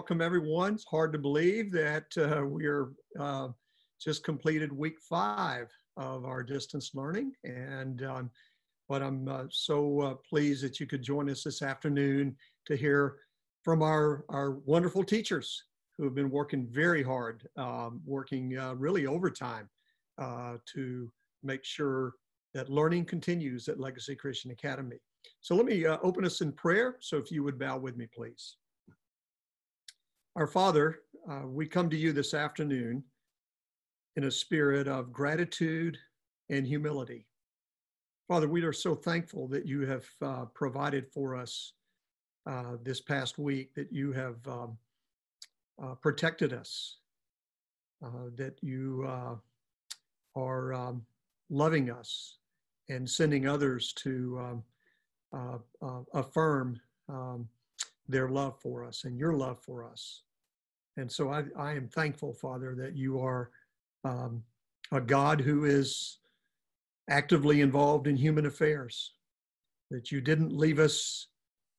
welcome everyone. It's hard to believe that uh, we're uh, just completed week five of our distance learning. And, um, but I'm uh, so uh, pleased that you could join us this afternoon to hear from our, our wonderful teachers who have been working very hard, um, working uh, really overtime uh, to make sure that learning continues at Legacy Christian Academy. So let me open us in prayer. So if you would bow with me, please. Our Father, uh, we come to you this afternoon in a spirit of gratitude and humility. Father, we are so thankful that you have uh, provided for us uh, this past week, that you have um, uh, protected us, uh, that you uh, are um, loving us and sending others to um, affirm um, their love for us and your love for us. And so I, I am thankful, Father, that you are um, a God who is actively involved in human affairs, that you didn't leave us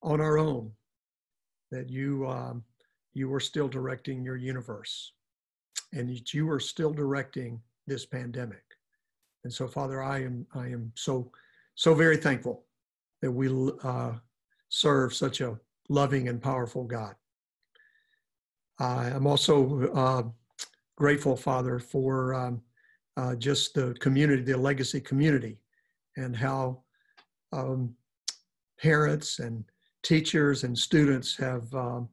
on our own, that you, um, you are still directing your universe, and that you are still directing this pandemic. And so, Father, I am, I am so, so very thankful that we uh, serve such a loving and powerful God. I'm also uh, grateful, Father, for um, uh, just the community, the legacy community, and how um, parents and teachers and students have um,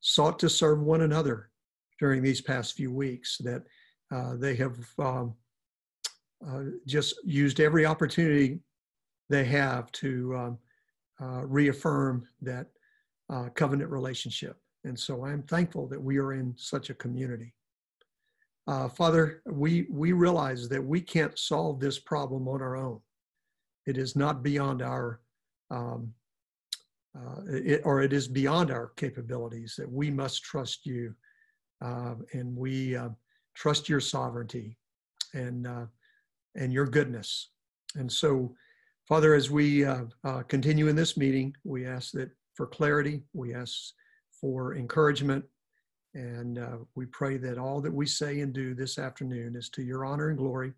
sought to serve one another during these past few weeks, that uh, they have um, uh, just used every opportunity they have to um, uh, reaffirm that uh, covenant relationship. And so I'm thankful that we are in such a community. Uh, Father, we, we realize that we can't solve this problem on our own. It is not beyond our, um, uh, it, or it is beyond our capabilities, that we must trust you uh, and we uh, trust your sovereignty and, uh, and your goodness. And so, Father, as we continue in this meeting, we ask that for clarity, we ask for encouragement. And uh, we pray that all that we say and do this afternoon is to your honor and glory.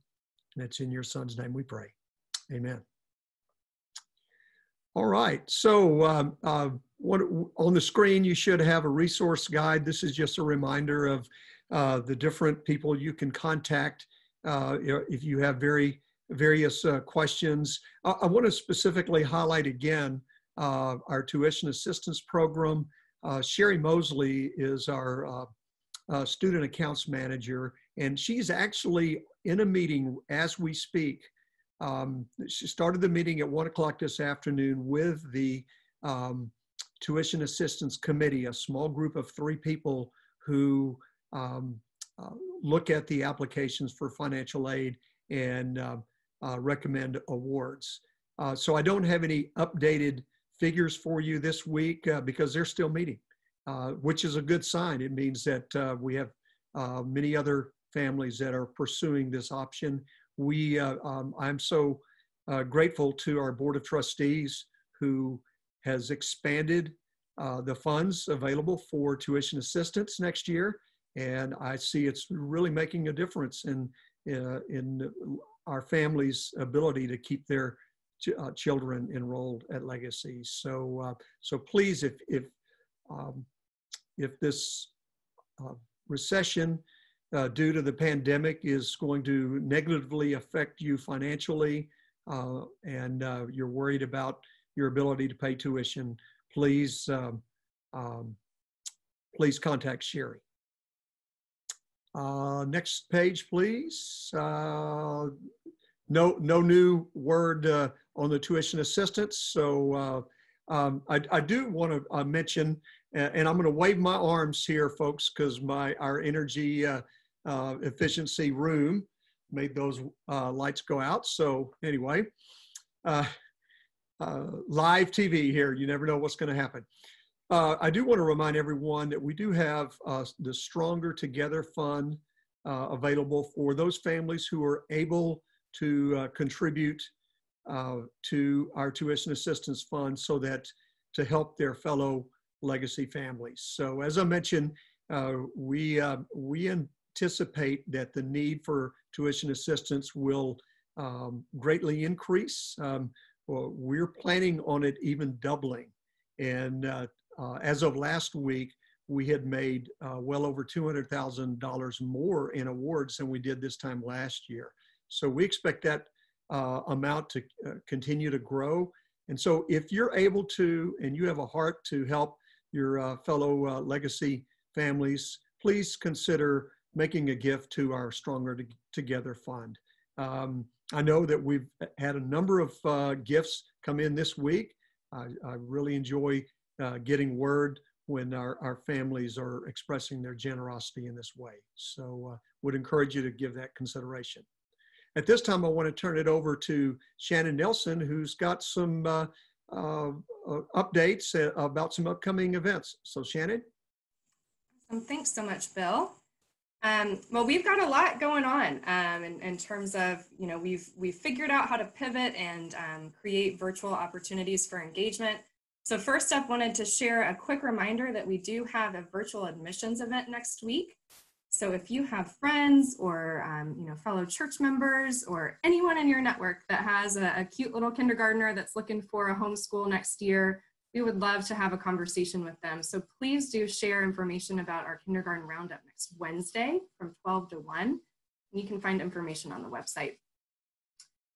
And it's in your son's name we pray. Amen. All right. So, um, uh, what, on the screen, you should have a resource guide. This is just a reminder of uh, the different people you can contact uh, if you have very various uh, questions. I, I want to specifically highlight again uh, our tuition assistance program. Uh, Sherry Mosley is our uh, uh, student accounts manager, and she's actually in a meeting as we speak. Um, she started the meeting at one o'clock this afternoon with the um, tuition assistance committee, a small group of three people who um, uh, look at the applications for financial aid and uh, uh, recommend awards. so I don't have any updated figures for you this week uh, because they're still meeting, uh, which is a good sign. It means that uh, we have uh, many other families that are pursuing this option. We, uh, um, I'm so grateful to our Board of Trustees who has expanded the funds available for tuition assistance next year. And I see it's really making a difference in, in our families' ability to keep their uh, children enrolled at Legacy. So, uh, so please, if if um, if this uh, recession uh, due to the pandemic is going to negatively affect you financially, uh, and uh, you're worried about your ability to pay tuition, please um, um, please contact Sherry. next page, please no no new word uh, on the tuition assistance. So uh, um, I, I, do want to uh, mention, and I'm going to wave my arms here, folks, because my our energy uh, uh, efficiency room made those uh, lights go out. So anyway, live TV here. You never know what's going to happen. I do want to remind everyone that we do have the Stronger Together Fund available for those families who are able to uh, contribute uh, to our tuition assistance fund so that to help their fellow legacy families. So as I mentioned, uh, we, uh, we anticipate that the need for tuition assistance will um, greatly increase. Um, well, we're planning on it even doubling. And uh, uh, as of last week, we had made well over $200,000 more in awards than we did this time last year. So we expect that uh, amount to uh, continue to grow. And so if you're able to, and you have a heart to help your uh, fellow uh, legacy families, please consider making a gift to our Stronger Together Fund. Um, I know that we've had a number of uh, gifts come in this week. I, I really enjoy uh, getting word when our, our families are expressing their generosity in this way. So uh, would encourage you to give that consideration. At this time, I want to turn it over to Shannon Nelson, who's got some uh, uh, uh updates uh, about some upcoming events. So Shannon? Um, thanks so much, Bill. Um, well, we've got a lot going on um, in, in, terms of, you know, we've, we've figured out how to pivot and um, create virtual opportunities for engagement. So first up, wanted to share a quick reminder that we do have a virtual admissions event next week. So if you have friends or um, you know fellow church members or anyone in your network that has a, a, cute little kindergartner that's looking for a homeschool next year, we would love to have a conversation with them. So please do share information about our kindergarten roundup next Wednesday from 12 to 1. You can find information on the website.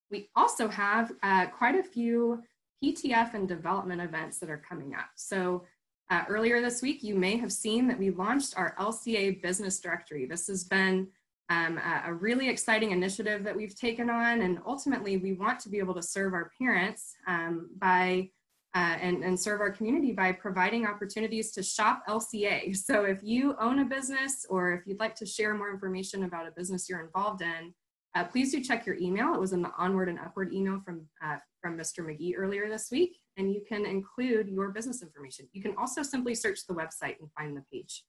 We also have uh, quite a few PTF and development events that are coming up. So uh, earlier this week, you may have seen that we launched our LCA business directory. This has been um, a, really exciting initiative that we've taken on, and ultimately, we want to be able to serve our parents um, by uh, and, and serve our community by providing opportunities to shop LCA. So, if you own a business or if you'd like to share more information about a business you're involved in, uh, please do check your email. It was in the onward and upward email from, uh, from Mr. McGee earlier this week, and you can include your business information. You can also simply search the website and find the page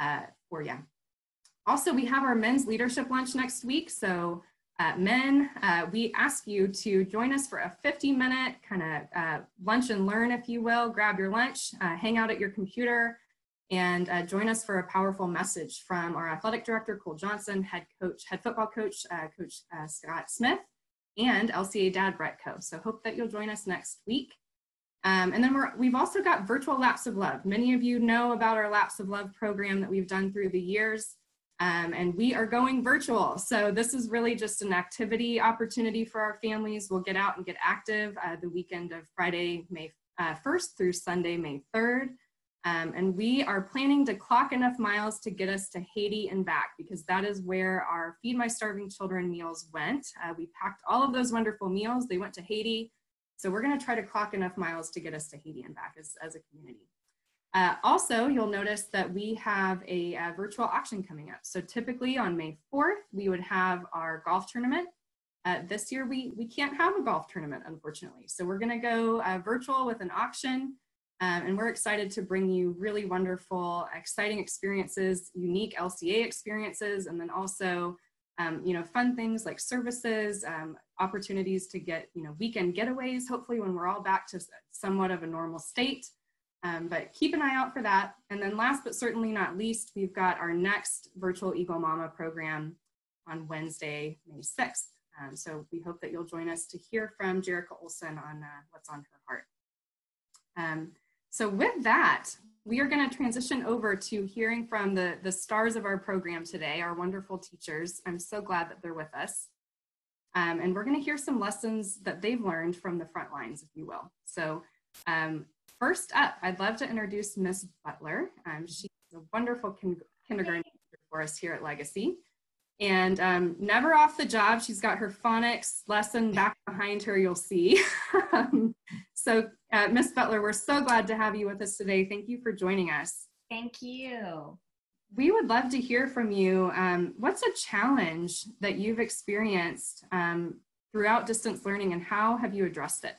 uh, for you. Also, we have our men's leadership lunch next week. So uh, men, uh, we ask you to join us for a 50 minute kind of uh, lunch and learn, if you will. Grab your lunch, hang out at your computer, and uh, join us for a powerful message from our athletic director, Cole Johnson, head coach, head football coach, uh, Coach uh, Scott Smith, and LCA dad, Brett Coe. So hope that you'll join us next week. Um, and then we're, we've also got virtual Laps of Love. Many of you know about our Laps of Love program that we've done through the years. Um, and we are going virtual. So this is really just an activity opportunity for our families. We'll get out and get active uh, the weekend of Friday, May uh, 1st through Sunday, May 3rd. Um, and we are planning to clock enough miles to get us to Haiti and back because that is where our Feed My Starving Children meals went. Uh, we packed all of those wonderful meals. They went to Haiti. So we're going to try to clock enough miles to get us to Haiti and back as, as a community. Uh, also, you'll notice that we have a, a, virtual auction coming up. So typically on May 4th, we would have our golf tournament. Uh, this year, we, we can't have a golf tournament, unfortunately. So we're going to go uh, virtual with an auction. Um, and we're excited to bring you really wonderful, exciting experiences, unique LCA experiences, and then also, um, you know, fun things like services, um, opportunities to get, you know, weekend getaways, hopefully when we're all back to somewhat of a normal state. Um, but keep an eye out for that. And then last but certainly not least, we've got our next virtual Eagle Mama program on Wednesday, May 6th. Um, so we hope that you'll join us to hear from Jerica Olson on uh, what's on her heart. So with that, we are going to transition over to hearing from the, the stars of our program today, our wonderful teachers. I'm so glad that they're with us. Um, and we're going to hear some lessons that they've learned from the front lines, if you will. So um, first up, I'd love to introduce Miss Butler. Um, she's a wonderful kin kindergarten teacher for us here at Legacy. And um, never off the job, she's got her phonics lesson back behind her, you'll see. Um, so uh, Miss Butler, we're so glad to have you with us today. Thank you for joining us. Thank you. We would love to hear from you. Um, what's a challenge that you've experienced um, throughout distance learning and how have you addressed it?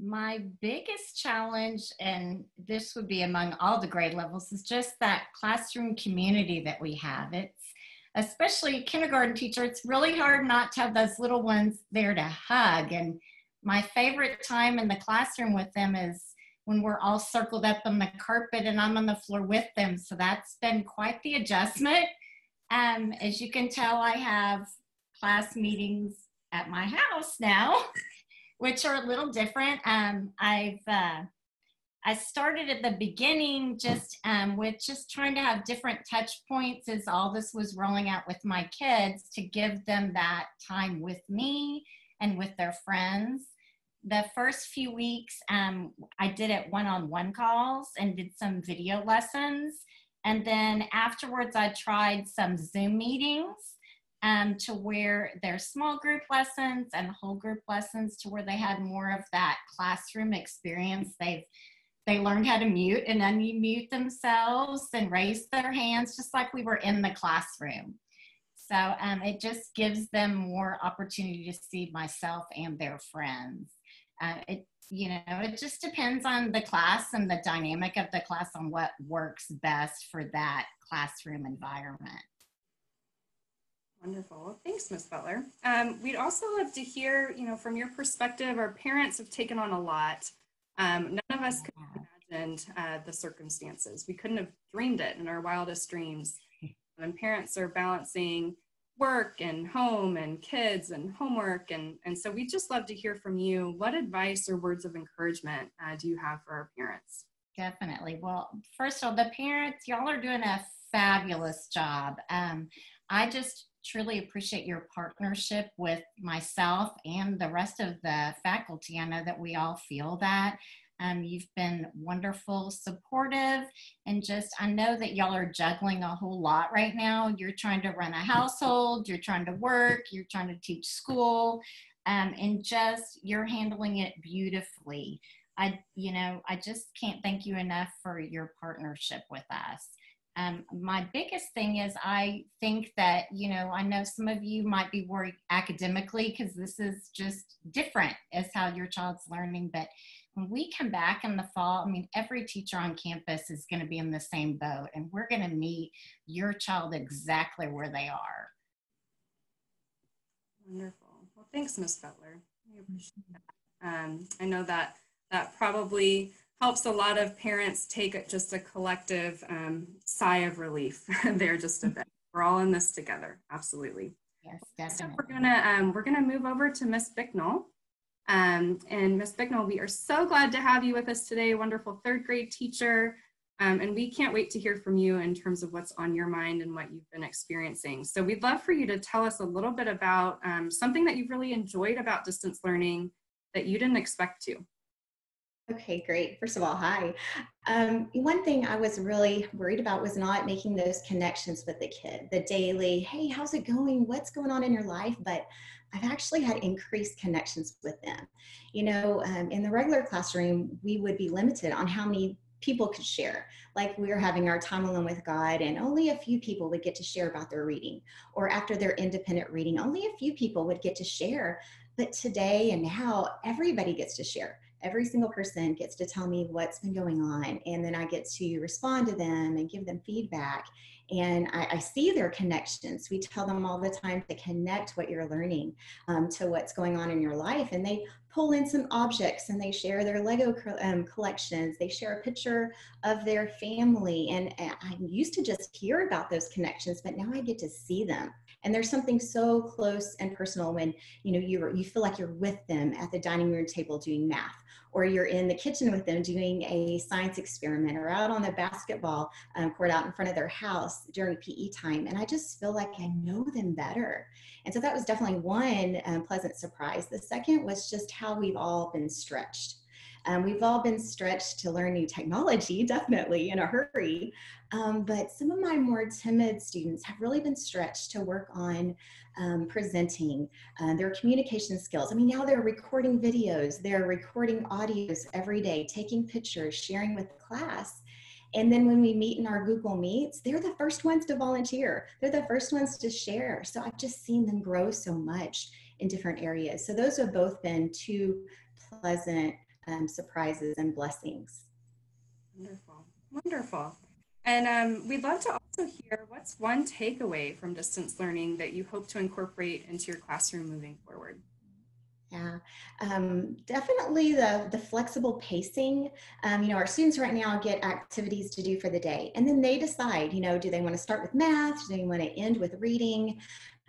My biggest challenge, and this would be among all the grade levels, is just that classroom community that we have. It's especially kindergarten teacher, it's really hard not to have those little ones there to hug and my favorite time in the classroom with them is when we're all circled up on the carpet and I'm on the floor with them. So that's been quite the adjustment. Um, as you can tell, I have class meetings at my house now, which are a little different. Um, I've uh, I started at the beginning just um, with just trying to have different touch points as all this was rolling out with my kids to give them that time with me and with their friends. The first few weeks, um, I did it one on one calls and did some video lessons. And then afterwards, I tried some Zoom meetings um, to where there's small group lessons and whole group lessons to where they had more of that classroom experience. They've they learned how to mute and unmute themselves and raise their hands just like we were in the classroom. So um, it just gives them more opportunity to see myself and their friends. Uh, it you know it just depends on the class and the dynamic of the class on what works best for that classroom environment. Wonderful. Thanks, Ms. Butler. Um, we'd also love to hear, you know, from your perspective, our parents have taken on a lot. Um, none of us could imagined uh, the circumstances. We couldn't have dreamed it in our wildest dreams. And parents are balancing work and home and kids and homework. And, and so we just love to hear from you. What advice or words of encouragement uh, do you have for our parents? Definitely. Well, first of all, the parents, y'all are doing a fabulous job. Um, I just truly appreciate your partnership with myself and the rest of the faculty. I know that we all feel that. Um, you've been wonderful, supportive, and just I know that y'all are juggling a whole lot right now. You're trying to run a household, you're trying to work, you're trying to teach school, um, and just you're handling it beautifully. I, you know, I just can't thank you enough for your partnership with us. Um, my biggest thing is I think that, you know, I know some of you might be worried academically because this is just different as how your child's learning. But when we come back in the fall, I mean, every teacher on campus is going to be in the same boat and we're going to meet your child exactly where they are. Wonderful. Well, thanks, Ms. Butler. I appreciate that. Um, I know that that probably helps a lot of parents take just a collective um, sigh of relief there just a bit. We're all in this together. Absolutely. Yes, definitely. So we're gonna um, we're gonna move over to Miss Bicknell. Um, and Miss Bicknell, we are so glad to have you with us today. Wonderful third grade teacher. Um, and we can't wait to hear from you in terms of what's on your mind and what you've been experiencing. So we'd love for you to tell us a little bit about um, something that you've really enjoyed about distance learning that you didn't expect to. Okay, great. First of all, hi. Um, one thing I was really worried about was not making those connections with the kid, the daily, hey, how's it going? What's going on in your life? But I've actually had increased connections with them. You know, um, in the regular classroom, we would be limited on how many people could share. Like we were having our time alone with God, and only a few people would get to share about their reading. Or after their independent reading, only a few people would get to share. But today and now, everybody gets to share every single person gets to tell me what's been going on and then i get to respond to them and give them feedback. And I, I see their connections. We tell them all the time to connect what you're learning um, to what's going on in your life and they pull in some objects and they share their lego um, collections. They share a picture of their family and i used to just hear about those connections but now i get to see them. And there's something so close and personal when you know you you feel like you're with them at the dining room table doing math or you're in the kitchen with them doing a science experiment or out on the basketball um, court out in front of their house during PE time. And I just feel like I know them better. And so that was definitely one um, pleasant surprise. The second was just how we've all been stretched. Um, we've all been stretched to learn new technology, definitely in a hurry. Um, but some of my more timid students have really been stretched to work on um, presenting uh, their communication skills. I mean, now they're recording videos, they're recording audios every day, taking pictures, sharing with the class. And then when we meet in our Google Meets, they're the first ones to volunteer. They're the first ones to share. So I've just seen them grow so much in different areas. So those have both been two pleasant um, surprises and blessings. Wonderful. Wonderful. And um, we'd love to also hear what's one takeaway from distance learning that you hope to incorporate into your classroom moving forward? Yeah, um, definitely the, the flexible pacing. Um, you know, our students right now get activities to do for the day, and then they decide, you know, do they want to start with math? Do they want to end with reading?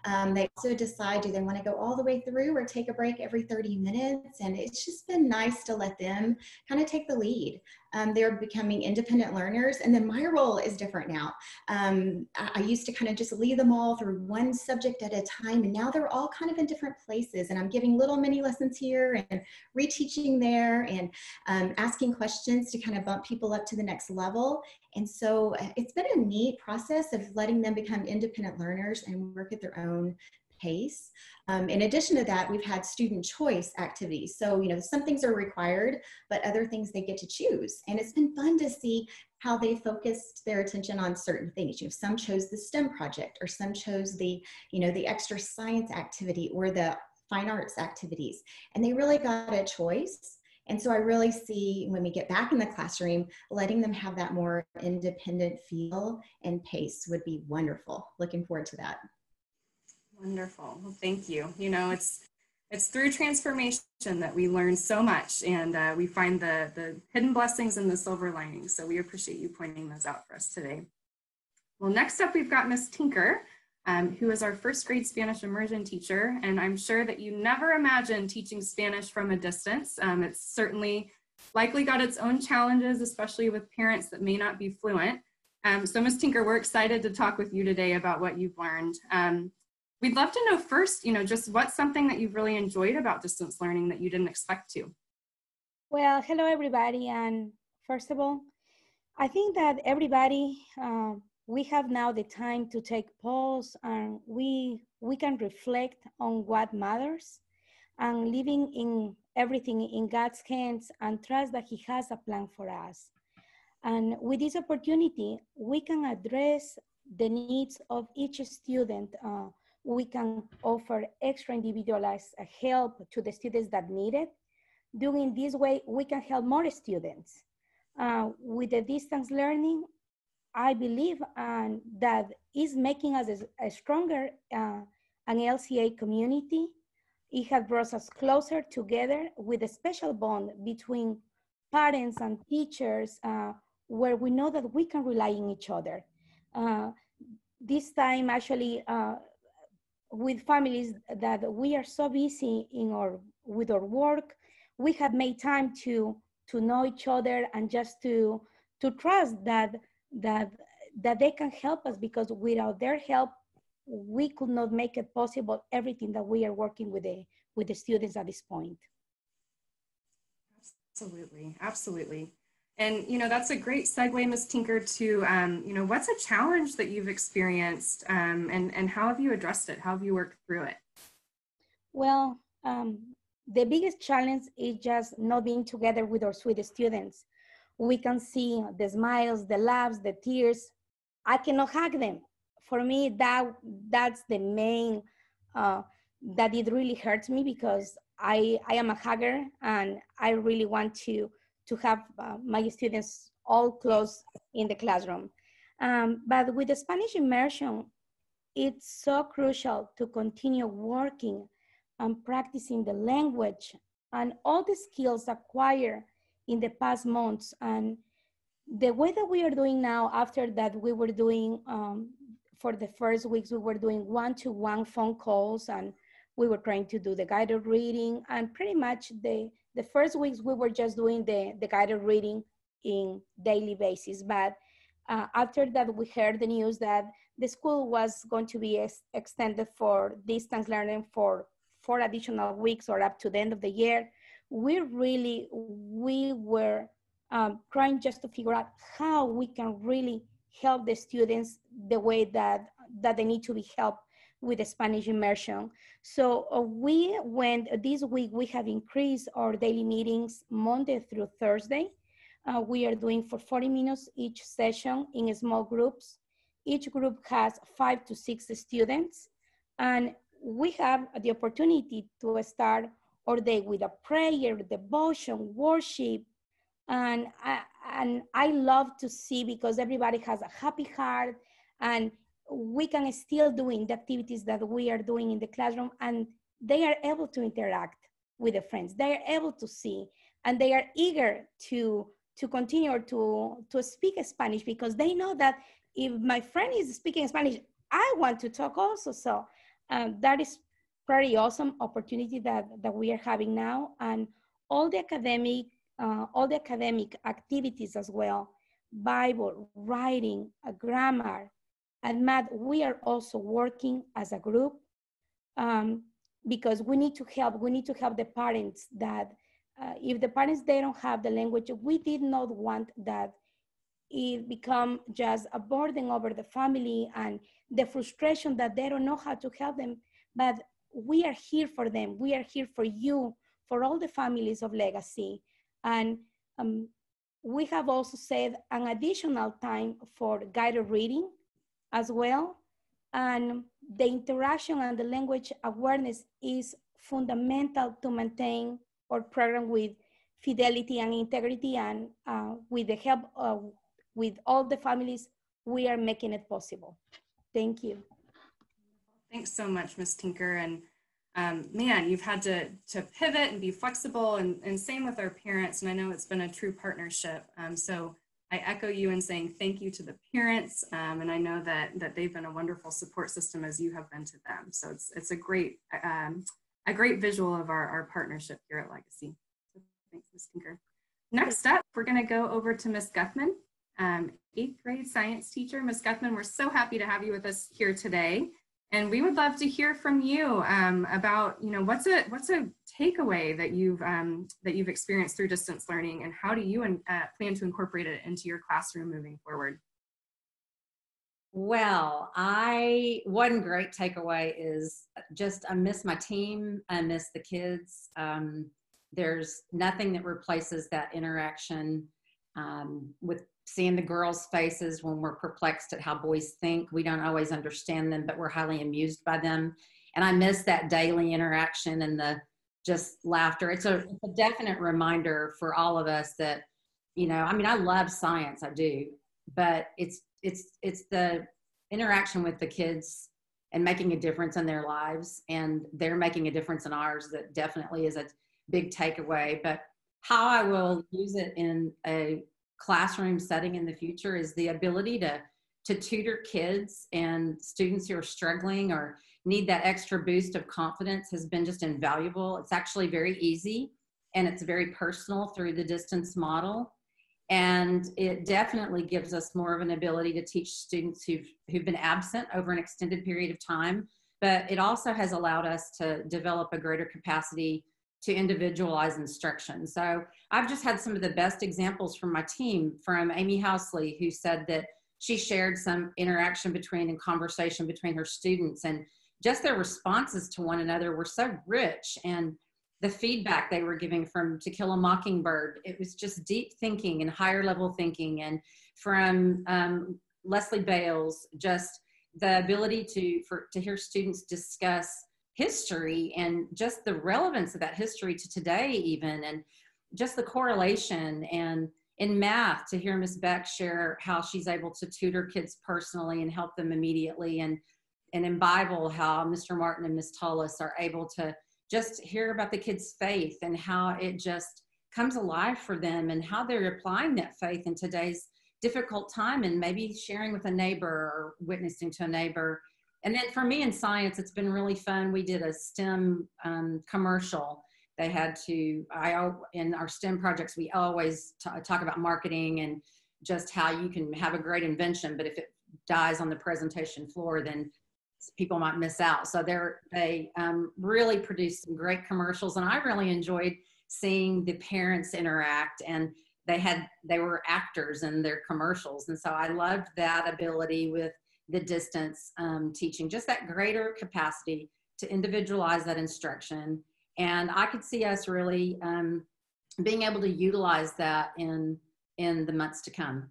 Um, they also decide do they want to go all the way through or take a break every 30 minutes. And it's just been nice to let them kind of take the lead. Um, they're becoming independent learners. And then my role is different now. Um, I, I, used to kind of just lead them all through one subject at a time. And now they're all kind of in different places. And I'm giving little mini lessons here and reteaching there and um, asking questions to kind of bump people up to the next level. And so uh, it's been a neat process of letting them become independent learners and work at their own pace. Um, in addition to that, we've had student choice activities. So, you know, some things are required, but other things they get to choose. And it's been fun to see how they focused their attention on certain things. You know, some chose the STEM project or some chose the, you know, the extra science activity or the fine arts activities. And they really got a choice and so I really see when we get back in the classroom, letting them have that more independent feel and pace would be wonderful. Looking forward to that. Wonderful. Well, thank you. You know, it's it's through transformation that we learn so much and uh, we find the, the hidden blessings and the silver linings. So we appreciate you pointing those out for us today. Well, next up, we've got Miss Tinker um, who is our first grade Spanish immersion teacher. And I'm sure that you never imagined teaching Spanish from a distance. Um, it's certainly likely got its own challenges, especially with parents that may not be fluent. Um, so Ms. Tinker, we're excited to talk with you today about what you've learned. Um, we'd love to know first, you know, just what's something that you've really enjoyed about distance learning that you didn't expect to? Well, hello everybody. And first of all, I think that everybody um, we have now the time to take pause and we we can reflect on what matters and living in everything in God's hands and trust that He has a plan for us. And with this opportunity, we can address the needs of each student. Uh, we can offer extra individualized help to the students that need it. Doing this way, we can help more students. Uh, with the distance learning, I believe um, that is making us a, a stronger uh, an LCA community. It has brought us closer together with a special bond between parents and teachers uh, where we know that we can rely on each other. Uh, this time actually uh, with families that we are so busy in our with our work, we have made time to to know each other and just to to trust that that that they can help us because without their help we could not make it possible everything that we are working with the with the students at this point. Absolutely. Absolutely. And you know that's a great segue ms tinker to um, you know what's a challenge that you've experienced um, and and how have you addressed it? How have you worked through it? Well um, the biggest challenge is just not being together with our sweet students we can see the smiles, the laughs, the tears. I cannot hug them. For me, that that's the main uh, that it really hurts me because I I am a hugger and I really want to to have uh, my students all close in the classroom. Um, but with the Spanish immersion, it's so crucial to continue working and practicing the language and all the skills acquired in the past months. And the way that we are doing now, after that, we were doing um, for the first weeks, we were doing one-to-one phone calls and we were trying to do the guided reading and pretty much the, the first weeks we were just doing the, the guided reading in daily basis. But uh, after that, we heard the news that the school was going to be ex extended for distance learning for four additional weeks or up to the end of the year we really we were um, trying just to figure out how we can really help the students the way that that they need to be helped with the Spanish immersion. So uh, we went this week. We have increased our daily meetings Monday through Thursday. Uh, we are doing for 40 minutes each session in small groups. Each group has five to six students, and we have the opportunity to start or they with a prayer, devotion, worship. And I, and I love to see because everybody has a happy heart and we can still doing the activities that we are doing in the classroom and they are able to interact. with the friends. They are able to see and they are eager to to continue to to speak Spanish because they know that if my friend is speaking Spanish, I want to talk also. So um, that is pretty awesome opportunity that that we are having now, and all the academic uh, all the academic activities as well, Bible, writing, uh, grammar, and math. We are also working as a group um, because we need to help. We need to help the parents that uh, if the parents they don't have the language we did not want that it become just a burden over the family and the frustration that they don't know how to help them but we are here for them. We are here for you for all the families of legacy. And um, we have also said an additional time for guided reading as well. And the interaction and the language awareness is fundamental to maintain or program with fidelity and integrity and uh, with the help of with all the families we are making it possible. Thank you thanks so much ms tinker and um, man you've had to to pivot and be flexible and, and same with our parents and i know it's been a true partnership um, so i echo you in saying thank you to the parents um, and i know that that they've been a wonderful support system as you have been to them so it's it's a great um, a great visual of our, our partnership here at Legacy. So thanks, Ms. Tinker. Next up, we're going to go over to Ms. Guthman, um, eighth grade science teacher. Ms. Guthman, we're so happy to have you with us here today. And we would love to hear from you um, about, you know, what's a what's a takeaway that you've um, that you've experienced through distance learning, and how do you uh, plan to incorporate it into your classroom moving forward? Well, I one great takeaway is just I miss my team. I miss the kids. Um, there's nothing that replaces that interaction um, with seeing the girls' faces when we're perplexed at how boys think. We don't always understand them, but we're highly amused by them. And I miss that daily interaction and the just laughter. It's a, it's a definite reminder for all of us that, you know, I mean, I love science, I do, but it's it's it's the interaction with the kids and making a difference in their lives and they're making a difference in ours that definitely is a big takeaway but how i will use it in a classroom setting in the future is the ability to to tutor kids and students who are struggling or need that extra boost of confidence has been just invaluable it's actually very easy and it's very personal through the distance model and it definitely gives us more of an ability to teach students who've, who've been absent over an extended period of time. But it also has allowed us to develop a greater capacity to individualize instruction. So I've just had some of the best examples from my team from Amy Housley, who said that she shared some interaction between and conversation between her students and just their responses to one another were so rich and the feedback they were giving from To Kill a Mockingbird. It was just deep thinking and higher level thinking. And from um, Leslie Bales, just the ability to for to hear students discuss history and just the relevance of that history to today, even and just the correlation and in math to hear Miss Beck share how she's able to tutor kids personally and help them immediately and and in Bible how Mr. Martin and Miss Tullis are able to just hear about the kids' faith and how it just comes alive for them and how they're applying that faith in today's difficult time and maybe sharing with a neighbor or witnessing to a neighbor. And then for me in science, it's been really fun. We did a STEM um, commercial. They had to, I, in our STEM projects, we always talk about marketing and just how you can have a great invention, but if it dies on the presentation floor, then people might miss out. So they're, they um, really produced some great commercials, and I really enjoyed seeing the parents interact and they had they were actors in their commercials and so i loved that ability with the distance um, teaching just that greater capacity to individualize that instruction and i could see us really um, being able to utilize that in in the months to come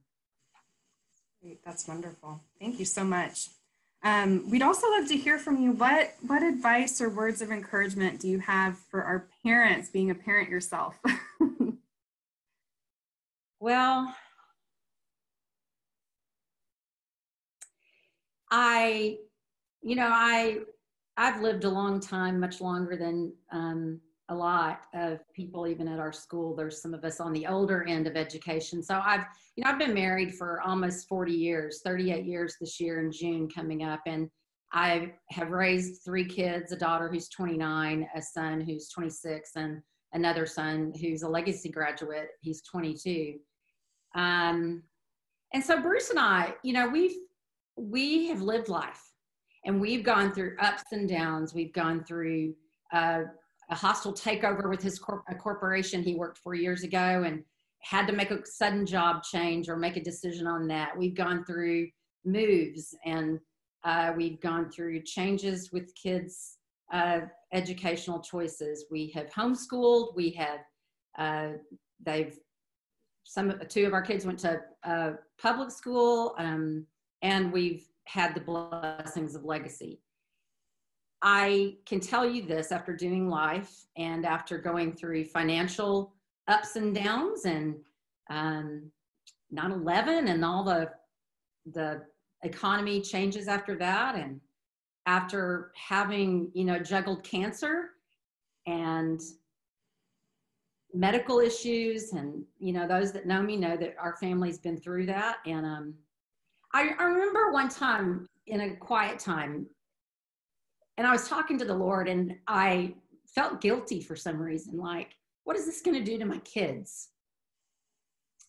Great. that's wonderful thank you so much um, we'd also love to hear from you. What, what advice or words of encouragement do you have for our parents, being a parent yourself? well, I, you know, I, I've lived a long time, much longer than um, a lot of people even at our school. There's some of us on the older end of education. So i've you know i've been married for almost 40 years 38 years this year in june coming up. And i have raised three kids a daughter who's 29 a son who's 26 and another son who's a legacy graduate. He's 22 um, and so bruce and i you know we've we have lived life and we've gone through ups and downs we've gone through uh, a hostile takeover with his corporation he worked for years ago and had to make a sudden job change or make a decision on that. We've gone through moves and uh, we've gone through changes with kids' uh, educational choices. We have homeschooled. We have uh, they've some two of our kids went to uh, public school, um, and we've had the blessings of legacy. I can tell you this after doing life and after going through financial ups and downs and um, 9/11 and all the the economy changes after that and after having you know juggled cancer and medical issues and you know those that know me know that our family's been through that and um, I, I remember one time in a quiet time and I was talking to the Lord and I felt guilty for some reason. Like, what is this going to do to my kids?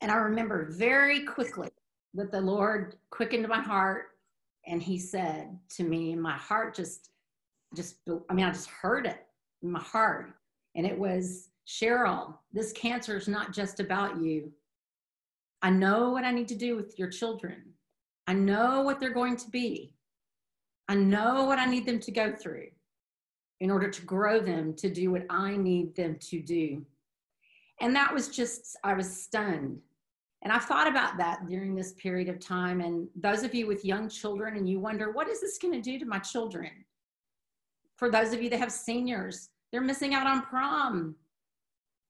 And I remember very quickly that the Lord quickened my heart and he said to me, my heart just, just, I mean, I just heard it in my heart. And it was, Cheryl, this cancer is not just about you. I know what I need to do with your children. I know what they're going to be. I know what I need them to go through in order to grow them to do what I need them to do. And that was just, I was stunned. And I've thought about that during this period of time. And those of you with young children, and you wonder, what is this going to do to my children? For those of you that have seniors, they're missing out on prom.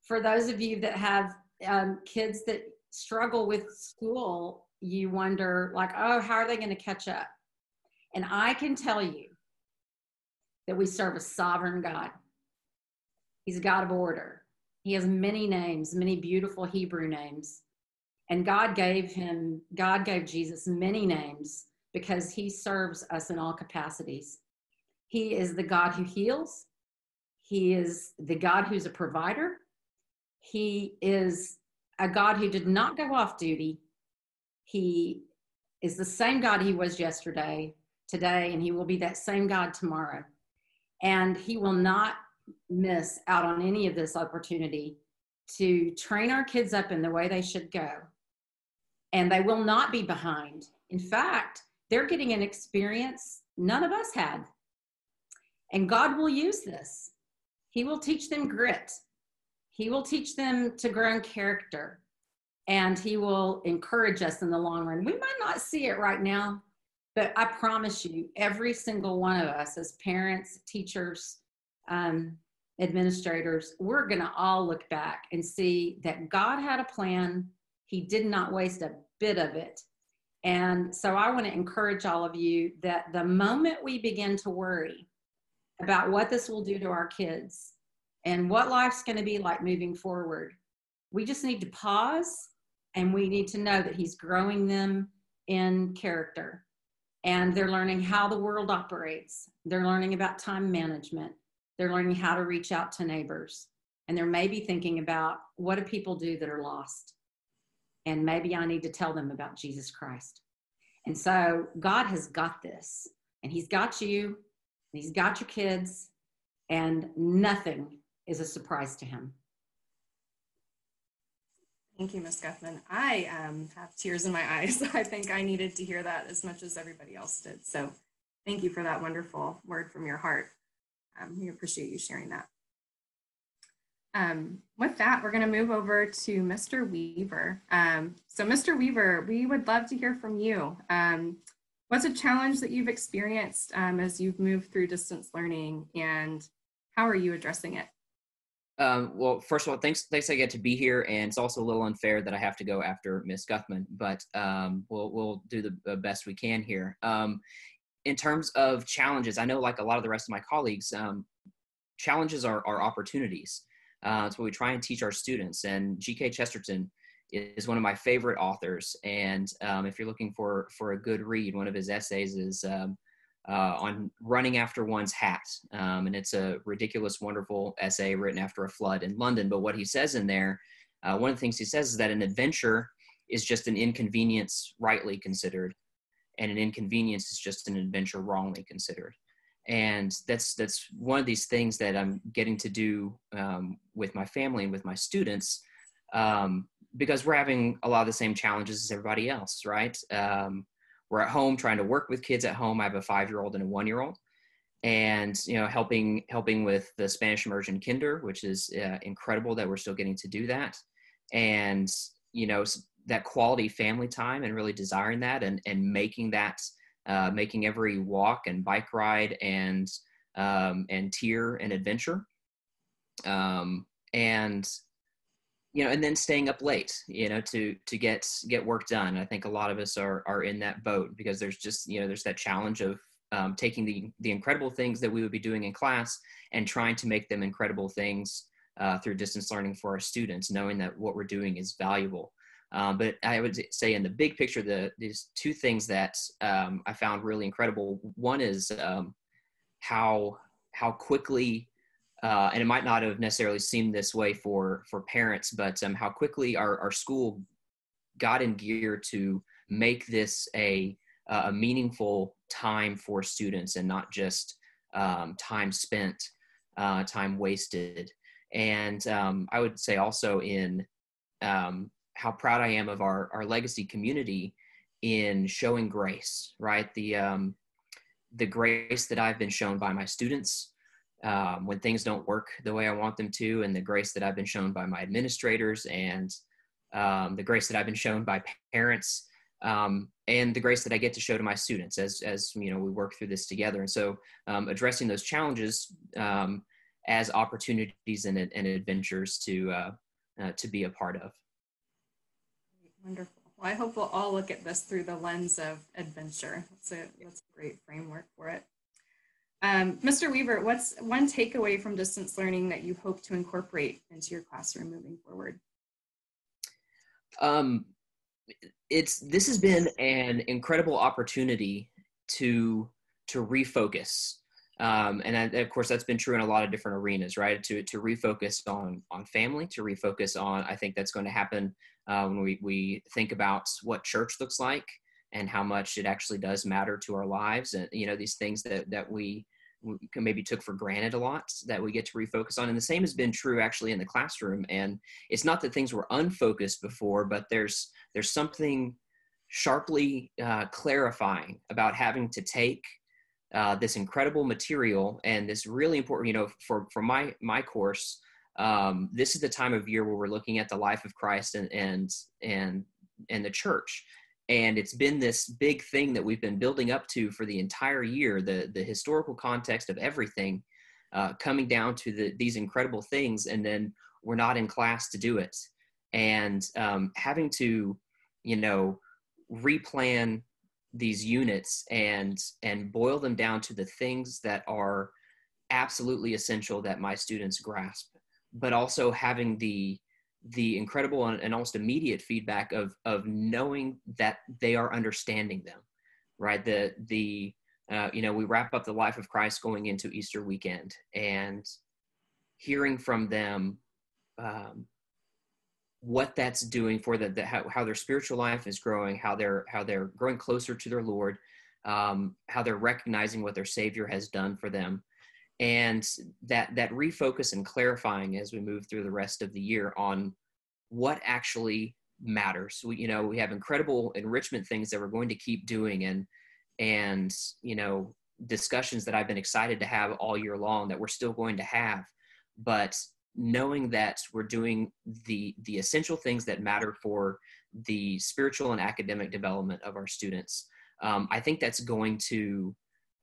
For those of you that have um, kids that struggle with school, you wonder, like, oh, how are they going to catch up? And I can tell you that we serve a sovereign God. He's a God of order. He has many names, many beautiful Hebrew names. And God gave him, God gave Jesus many names because he serves us in all capacities. He is the God who heals. He is the God who's a provider. He is a God who did not go off duty. He is the same God he was yesterday, today, and he will be that same God tomorrow. And he will not miss out on any of this opportunity to train our kids up in the way they should go. And they will not be behind. In fact, they're getting an experience none of us had. And God will use this. He will teach them grit. He will teach them to grow in character. And He will encourage us in the long run. We might not see it right now, but I promise you, every single one of us as parents, teachers, um, administrators, we're going to all look back and see that God had a plan. He did not waste a bit of it. And so I want to encourage all of you that the moment we begin to worry about what this will do to our kids and what life's going to be like moving forward, we just need to pause and we need to know that He's growing them in character and they're learning how the world operates. They're learning about time management. They're learning how to reach out to neighbors. And they're maybe thinking about what do people do that are lost? And maybe I need to tell them about Jesus Christ. And so God has got this, and He's got you, and He's got your kids, and nothing is a surprise to Him. Thank you, Ms. Guthman. I um, have tears in my eyes. I think I needed to hear that as much as everybody else did. So thank you for that wonderful word from your heart. Um, we appreciate you sharing that. Um, with that, we're going to move over to Mr. Weaver. Um, so Mr. Weaver, we would love to hear from you. Um, what's a challenge that you've experienced um, as you've moved through distance learning and how are you addressing it? Um, well, first of all, thanks, thanks I get to be here, and it's also a little unfair that I have to go after Miss Guthman, but um, we'll we'll do the, best we can here. Um, in terms of challenges, I know like a lot of the rest of my colleagues, um, challenges are, are opportunities. Uh, what we try and teach our students. And G.K. Chesterton is one of my favorite authors. And um, if you're looking for for a good read, one of his essays is um, uh, on running after one's hat, um, and it's a ridiculous, wonderful essay written after a flood in London. But what he says in there, uh, one of the things he says is that an adventure is just an inconvenience rightly considered, and an inconvenience is just an adventure wrongly considered. And that's that's one of these things that i'm getting to do um, with my family and with my students um, because we're having a lot of the same challenges as everybody else right? Um, we're at home trying to work with kids at home. I have a five year old and a one year old and you know helping helping with the spanish immersion kinder which is uh, incredible that we're still getting to do that. And you know that quality family time and really desiring that and and making that uh, making every walk and bike ride and um, and tier an adventure. Um, and you know, and then staying up late, you know, to to get get work done. I think a lot of us are are in that boat because there's just you know there's that challenge of um, taking the the incredible things that we would be doing in class and trying to make them incredible things uh, through distance learning for our students, knowing that what we're doing is valuable. Um, but I would say in the big picture, the these two things that um, I found really incredible. One is um, how how quickly, uh, and it might not have necessarily seemed this way for for parents, but um, how quickly our, our school got in gear to make this a a meaningful time for students and not just um, time spent, uh, time wasted. And um, I would say also in um, how proud I am of our, our legacy community in showing grace, right? The, um, the grace that I've been shown by my students um, when things don't work the way I want them to, and the grace that I've been shown by my administrators, and um, the grace that I've been shown by parents, um, and the grace that I get to show to my students as, as you know, we work through this together. And so um, addressing those challenges um, as opportunities and, and adventures to, uh, uh, to be a part of. Wonderful. Well, I hope we'll all look at this through the lens of adventure. That's a, that's a great framework for it. Um, Mr. Weaver, what's one takeaway from distance learning that you hope to incorporate into your classroom moving forward? Um, it's this has been an incredible opportunity to to refocus um, and I, of course that's been true in a lot of different arenas right to to refocus on on family to refocus on i think that's going to happen uh, when we, we think about what church looks like and how much it actually does matter to our lives and you know these things that that we maybe took for granted a lot that we get to refocus on and the same has been true actually in the classroom and it's not that things were unfocused before but there's there's something sharply uh, clarifying about having to take uh, this incredible material and this really important you know for for my my course um, this is the time of year where we're looking at the life of Christ and and and and the church. And it's been this big thing that we've been building up to for the entire year, the the historical context of everything, uh, coming down to the, these incredible things, and then we're not in class to do it, and um, having to, you know, replan these units and and boil them down to the things that are absolutely essential that my students grasp but also having the the incredible and, and almost immediate feedback of of knowing that they are understanding them right? The the uh, you know we wrap up the life of christ going into easter weekend and hearing from them um, what that's doing for the, the how, how, their spiritual life is growing how they're how they're growing closer to their lord um, how they're recognizing what their savior has done for them and that that refocus and clarifying as we move through the rest of the year on what actually matters. We you know we have incredible enrichment things that we're going to keep doing and and you know discussions that i've been excited to have all year long that we're still going to have. But knowing that we're doing the the essential things that matter for the spiritual and academic development of our students um, i think that's going to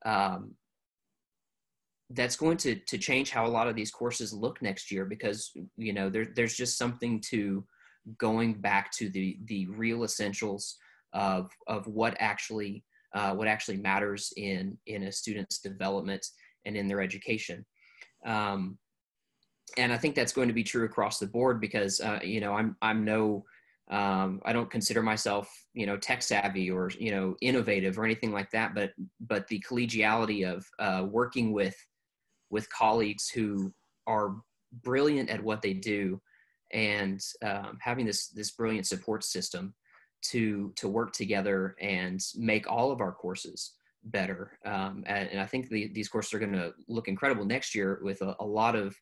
um, that's going to to change how a lot of these courses look next year because you know there, there's just something to going back to the the real essentials of of what actually uh, what actually matters in in a student's development and in their education. Um, and I think that's going to be true across the board because uh, you know I'm I'm no um, I don't consider myself you know tech savvy or you know innovative or anything like that, but but the collegiality of uh, working with with colleagues who are brilliant at what they do and um, having this this brilliant support system to to work together and make all of our courses better. Um, and, and, i think the, these courses are going to look incredible next year with a, a lot of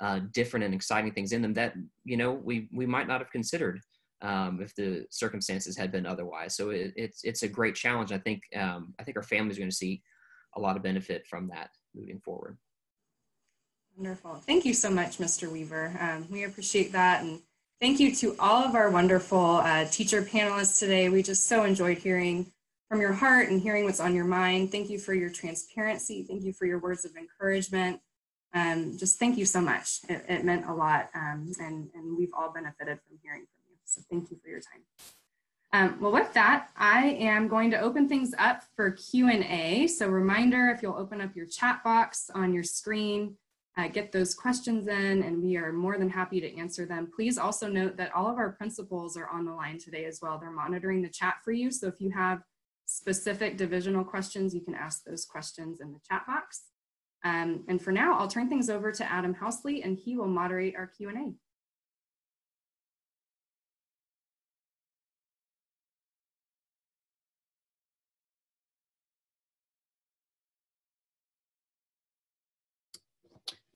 uh, different and exciting things in them that you know we we might not have considered um, if the circumstances had been otherwise. So it, it's it's a great challenge. I think um, i think our families are going to see a lot of benefit from that moving forward Wonderful. Thank you so much, Mr. Weaver. Um, we appreciate that. And thank you to all of our wonderful uh, teacher panelists today. We just so enjoyed hearing from your heart and hearing what's on your mind. Thank you for your transparency. Thank you for your words of encouragement. Um, just thank you so much. It, it meant a lot um, and, and we've all benefited from hearing from you. So thank you for your time. Um, well, with that, I am going to open things up for Q&A. So reminder, if you'll open up your chat box on your screen, uh, get those questions in and we are more than happy to answer them. Please also note that all of our principals are on the line today as well. They're monitoring the chat for you. So if you have specific divisional questions, you can ask those questions in the chat box. Um, and for now, I'll turn things over to Adam Housley and he will moderate our Q&A.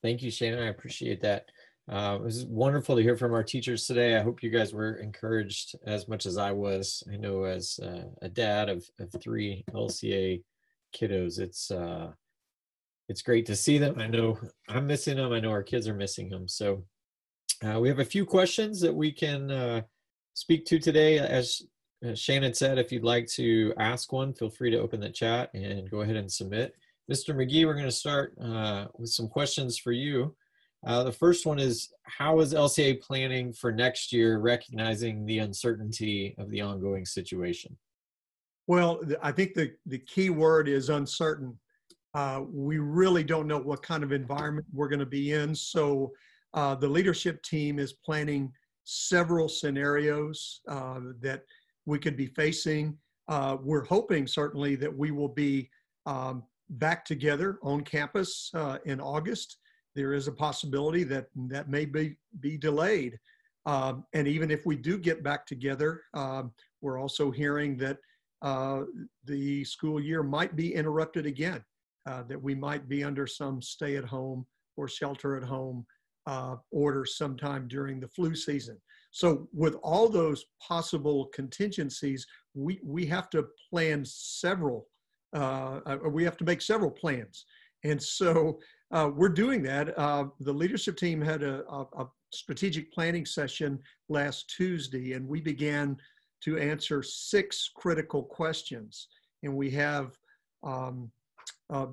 Thank you, Shannon. I appreciate that. Uh, it was wonderful to hear from our teachers today. I hope you guys were encouraged as much as I was. I know as uh, a dad of, of three LCA kiddos, it's uh, it's great to see them. I know I'm missing them. I know our kids are missing them. So uh, we have a few questions that we can uh, speak to today. As Shannon said, if you'd like to ask one, feel free to open the chat and go ahead and submit. Mr. McGee, we're going to start uh, with some questions for you. Uh, the first one is How is LCA planning for next year, recognizing the uncertainty of the ongoing situation? Well, I think the, the key word is uncertain. Uh, we really don't know what kind of environment we're going to be in. So uh, the leadership team is planning several scenarios uh, that we could be facing. Uh, we're hoping certainly that we will be um, back together on campus uh, in August. There is a possibility that that may be, be delayed. Um, and even if we do get back together, um, we're also hearing that uh, the school year might be interrupted again, uh, that we might be under some stay at home or shelter at home uh, orders sometime during the flu season. So with all those possible contingencies, we, we have to plan several uh, uh, we have to make several plans. And so uh, we're doing that. Uh, the leadership team had a, a, a, strategic planning session last Tuesday, and we began to answer six critical questions. And we have um, uh,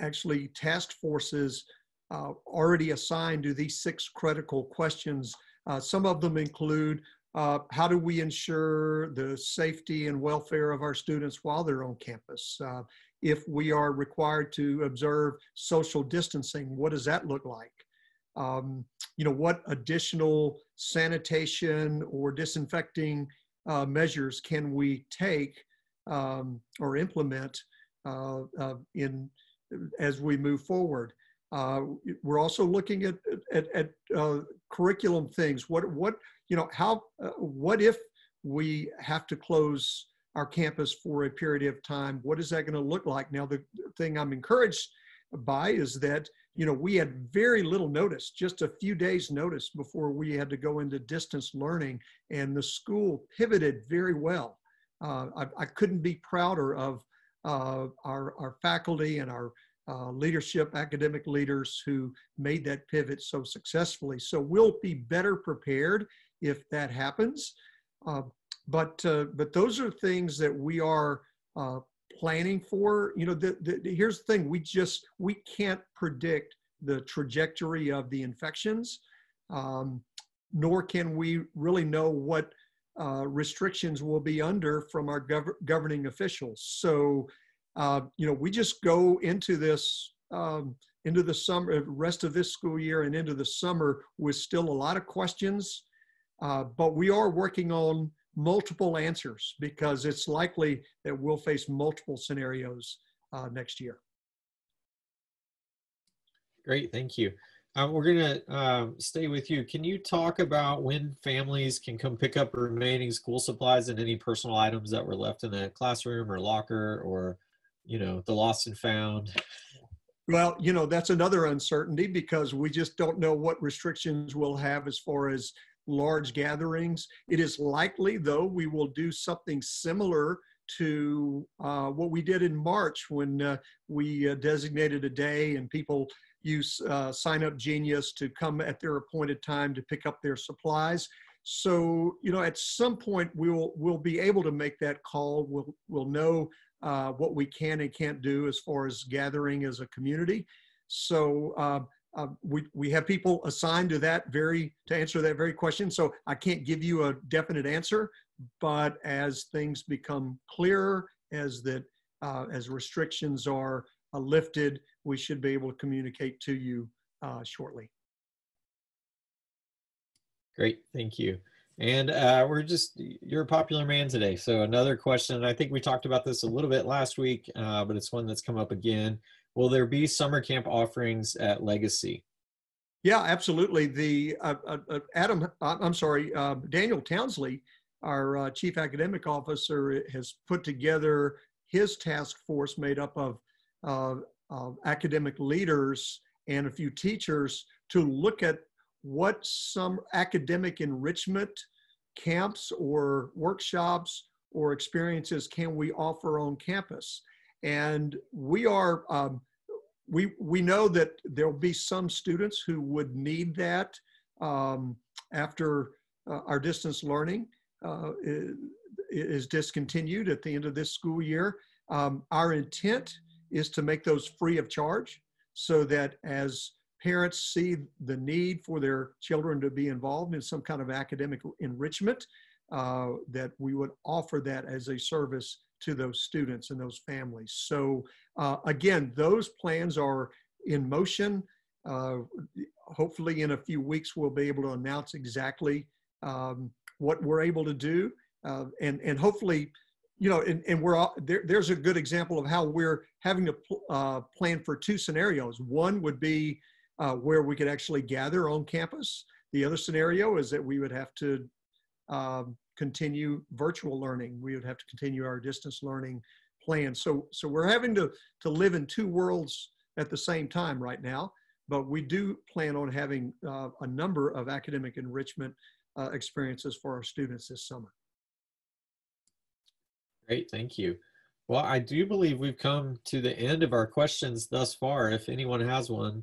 actually task forces uh, already assigned to these six critical questions. some of them include uh, how do we ensure the safety and welfare of our students while they're on campus? Uh, if we are required to observe social distancing, what does that look like? Um, you know, what additional sanitation or disinfecting uh, measures can we take um, or implement uh, uh, in as we move forward? Uh, we're also looking at at, at uh, curriculum things. What what you know how uh, what if we have to close our campus for a period of time? What is that going to look like? Now the thing I'm encouraged by is that you know we had very little notice, just a few days notice before we had to go into distance learning, and the school pivoted very well. Uh, I, I, couldn't be prouder of uh, our our faculty and our uh, leadership, academic leaders who made that pivot so successfully. So we'll be better prepared if that happens. Uh, but uh, but those are things that we are uh, planning for. You know, the, the, here's the thing: we just we can't predict the trajectory of the infections, um, nor can we really know what uh, restrictions will be under from our gov- governing officials. So uh, you know, we just go into this um, into the summer, rest of this school year and into the summer with still a lot of questions. Uh, but we are working on multiple answers because it's likely that we'll face multiple scenarios uh, next year. Great, thank you. Uh, we're going to um, stay with you. Can you talk about when families can come pick up remaining school supplies and any personal items that were left in the classroom or locker or, you know, the lost and found? Well, you know, that's another uncertainty because we just don't know what restrictions we'll have as far as large gatherings. It is likely, though, we will do something similar to uh, what we did in March when uh, we uh, designated a day and people use uh, SignUpGenius to come at their appointed time to pick up their supplies. So, you know, at some point we'll we'll be able to make that call. We'll we'll know uh, what we can and can't do as far as gathering as a community. So uh, uh, we we have people assigned to that very to answer that very question. So I can't give you a definite answer, but as things become clearer, as that uh, as restrictions are uh, lifted, we should be able to communicate to you uh, shortly. Great, thank you. And uh, we're just, you're a popular man today. So another question, I think we talked about this a little bit last week, uh, but it's one that's come up again. Will there be summer camp offerings at Legacy? Yeah, absolutely. The uh, uh, uh Adam, uh, I'm sorry, Daniel Townsley, our chief academic officer, has put together his task force made up of uh, academic leaders and a few teachers to look at what some academic enrichment camps or workshops or experiences can we offer on campus. And we are, um, we, we know that there'll be some students who would need that um, after uh, our distance learning uh, is, is, discontinued at the end of this school year. Um, our intent is to make those free of charge so that as parents see the need for their children to be involved in some kind of academic enrichment, uh, that we would offer that as a service to those students and those families. So uh, again, those plans are in motion. Uh, hopefully in a few weeks, we'll be able to announce exactly um, what we're able to do. Uh, and, and hopefully you know, and, and we're all, there, there's a good example of how we're having to pl- uh, plan for two scenarios. One would be uh, where we could actually gather on campus. The other scenario is that we would have to um, continue virtual learning. We would have to continue our distance learning plan. So, so we're having to, to live in two worlds at the same time right now, but we do plan on having uh, a number of academic enrichment uh, experiences for our students this summer. Great, thank you. Well, I do believe we've come to the end of our questions thus far. If anyone has one,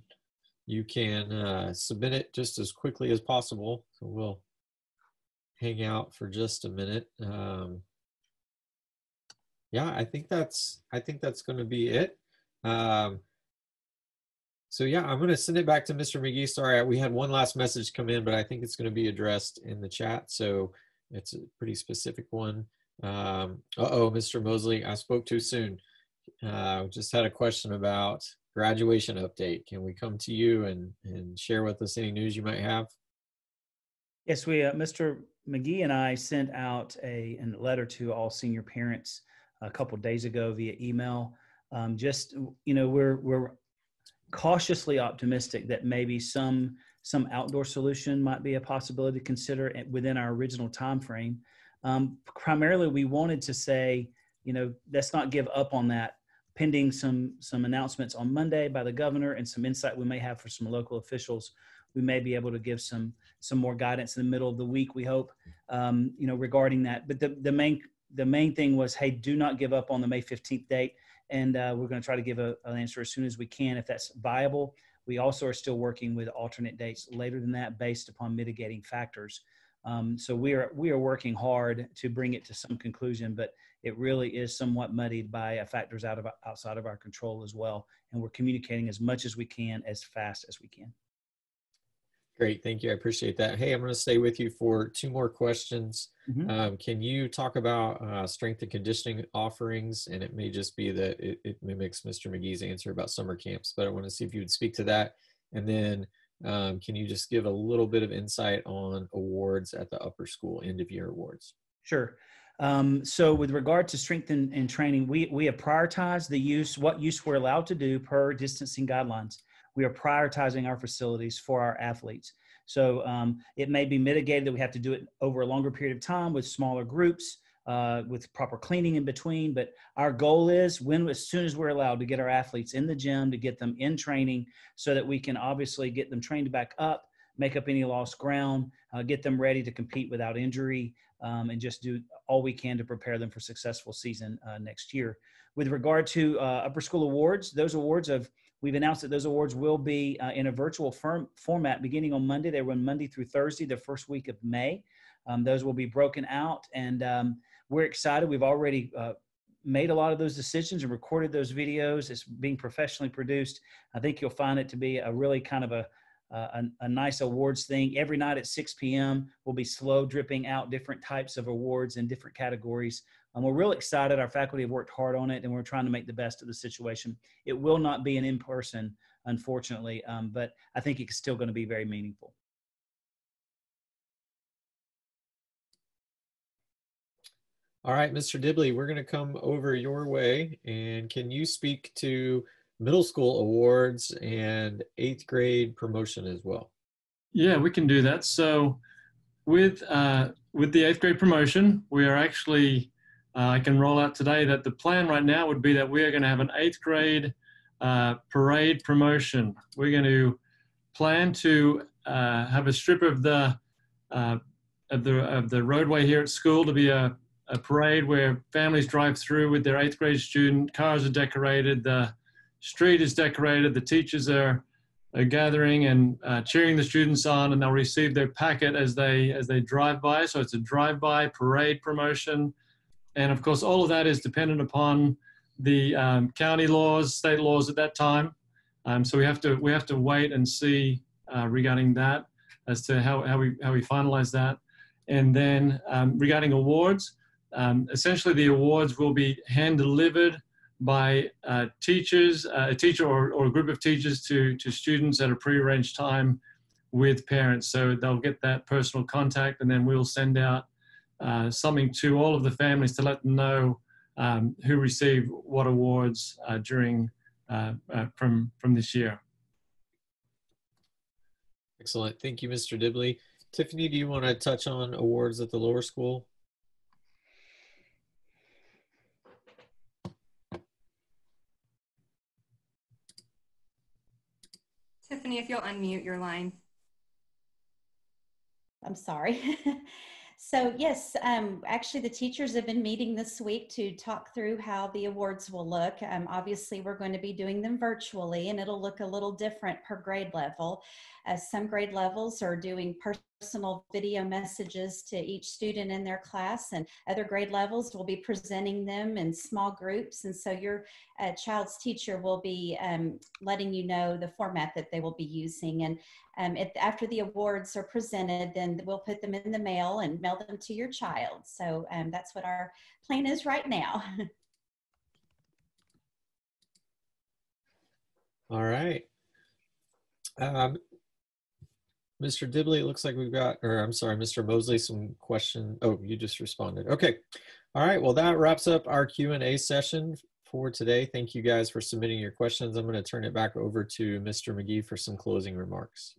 you can uh, submit it just as quickly as possible. So we'll hang out for just a minute. Um, yeah, I think that's I think that's going to be it. Um, so yeah, I'm going to send it back to Mr. McGee. Sorry, we had one last message come in, but I think it's going to be addressed in the chat. So it's a pretty specific one. Um, uh-oh, Mr. Mosley, I spoke too soon. Uh, just had a question about graduation update. Can we come to you and, and share with us any news you might have? Yes, we, uh, Mr. McGee and I sent out a, a letter to all senior parents a couple days ago via email. Um, just, you know, we're, we're cautiously optimistic that maybe some, some outdoor solution might be a possibility to consider within our original time frame. Um, primarily, we wanted to say, you know, let's not give up on that pending some some announcements on Monday by the governor and some insight we may have for some local officials. We may be able to give some some more guidance in the middle of the week. We hope, um, you know, regarding that. But the the main the main thing was, hey, do not give up on the May fifteenth date, and uh, we're going to try to give a, an answer as soon as we can if that's viable. We also are still working with alternate dates later than that based upon mitigating factors. Um, so we are we are working hard to bring it to some conclusion, but it really is somewhat muddied by factors out of outside of our control as well. And we're communicating as much as we can, as fast as we can. Great, thank you. I appreciate that. Hey, I'm going to stay with you for two more questions. Mhm. Um, can you talk about uh, strength and conditioning offerings? And it may just be that it, it mimics Mr. McGee's answer about summer camps, but I want to see if you would speak to that. And then um, can you just give a little bit of insight on awards at the upper school, end of year awards? Sure. Um, so with regard to strength and, and training, we, we have prioritized the use, what use we're allowed to do per distancing guidelines. We are prioritizing our facilities for our athletes. So um, it may be mitigated that we have to do it over a longer period of time with smaller groups, uh, with proper cleaning in between. But our goal is when, as soon as we're allowed to get our athletes in the gym, to get them in training so that we can obviously get them trained back up, make up any lost ground, uh, get them ready to compete without injury, um, and just do all we can to prepare them for successful season uh, next year. With regard to uh, upper school awards, those awards have we've announced that those awards will be uh, in a virtual firm, format beginning on Monday. They run Monday through Thursday, the first week of May. Um, those will be broken out, and um, we're excited. We've already uh, made a lot of those decisions and recorded those videos. It's being professionally produced. I think you'll find it to be a really kind of a a, a, nice awards thing. Every night at 6 p.m., we'll be slow dripping out different types of awards in different categories. Um, we're real excited. Our faculty have worked hard on it, and we're trying to make the best of the situation. It will not be an in person, unfortunately, um, but I think it's still going to be very meaningful. All right, Mr. Dibley, we're going to come over your way. And can you speak to middle school awards and eighth grade promotion as well? Yeah, we can do that. So with uh, with the eighth grade promotion, we are actually uh, I can roll out today that the plan right now would be that we are going to have an eighth grade uh, parade promotion. We're going to plan to uh, have a strip of the uh, of the of the roadway here at school to be a, a parade where families drive through with their eighth grade student. Cars are decorated. The street is decorated. The teachers are, are gathering and uh, cheering the students on, and they'll receive their packet as they as they drive by. So it's a drive-by parade promotion, and of course, all of that is dependent upon the um, county laws, state laws at that time. Um, so we have to we have to wait and see uh, regarding that as to how, how we how we finalize that. And then um, regarding awards, um, essentially the awards will be hand delivered by uh, teachers, uh, a teacher or, or a group of teachers to, to students at a prearranged time with parents. So they'll get that personal contact and then we'll send out uh, something to all of the families to let them know um, who received what awards uh, during uh, uh, from, from this year. Excellent. Thank you, Mr. Dibley. Tiffany, do you want to touch on awards at the lower school? Tiffany, if you'll unmute your line. I'm sorry. so yes, um, actually the teachers have been meeting this week to talk through how the awards will look. Um, obviously we're going to be doing them virtually and it'll look a little different per grade level. As some grade levels are doing personal video messages to each student in their class and other grade levels will be presenting them in small groups. And so your uh, child's teacher will be um, letting you know the format that they will be using. And um, if, after the awards are presented, then we'll put them in the mail and mail them to your child. So um, that's what our plan is right now. All right. Mr. Dibley, it looks like we've got, or I'm sorry, Mr. Mosley, some question. Oh, you just responded. Okay. All right. Well, that wraps up our Q&A session for today. Thank you guys for submitting your questions. I'm going to turn it back over to Mr. McGee for some closing remarks.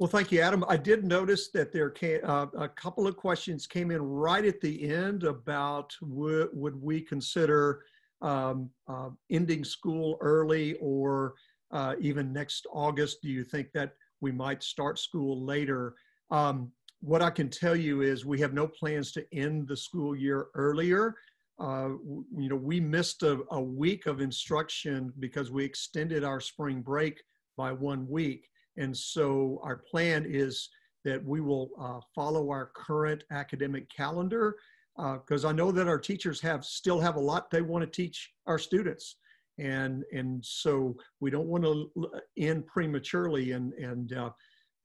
Well, thank you, Adam. I did notice that there came, uh, a couple of questions came in right at the end about would we consider um, uh, ending school early or uh, even next August? Do you think that we might start school later? Um, what I can tell you is we have no plans to end the school year earlier. Uh, you know, we missed a, a, week of instruction because we extended our spring break by one week. And so our plan is that we will uh, follow our current academic calendar because uh, I know that our teachers have still have a lot they want to teach our students. And, and so we don't want to end prematurely and, and uh,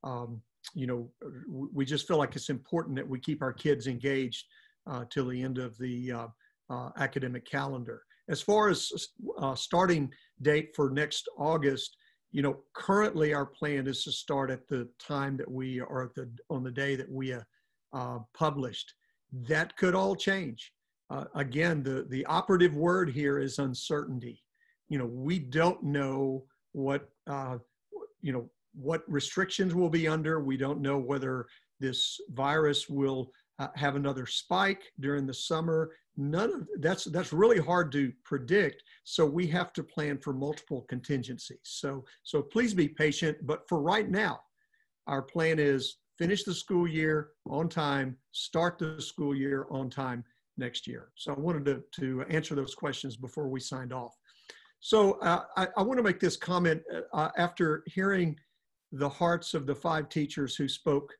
um, you know, we just feel like it's important that we keep our kids engaged uh, till the end of the uh, uh, academic calendar. As far as uh, starting date for next August, you know, currently our plan is to start at the time that we are at the on the day that we uh, published. That could all change. Again, the the operative word here is uncertainty. You know, we don't know what uh, you know what restrictions we'll be under. We don't know whether this virus will uh, have another spike during the summer. None of that's that's really hard to predict. So we have to plan for multiple contingencies. So so please be patient. But for right now, our plan is finish the school year on time, start the school year on time next year. So I wanted to, to answer those questions before we signed off. So uh, I, I want to make this comment uh, after hearing the hearts of the five teachers who spoke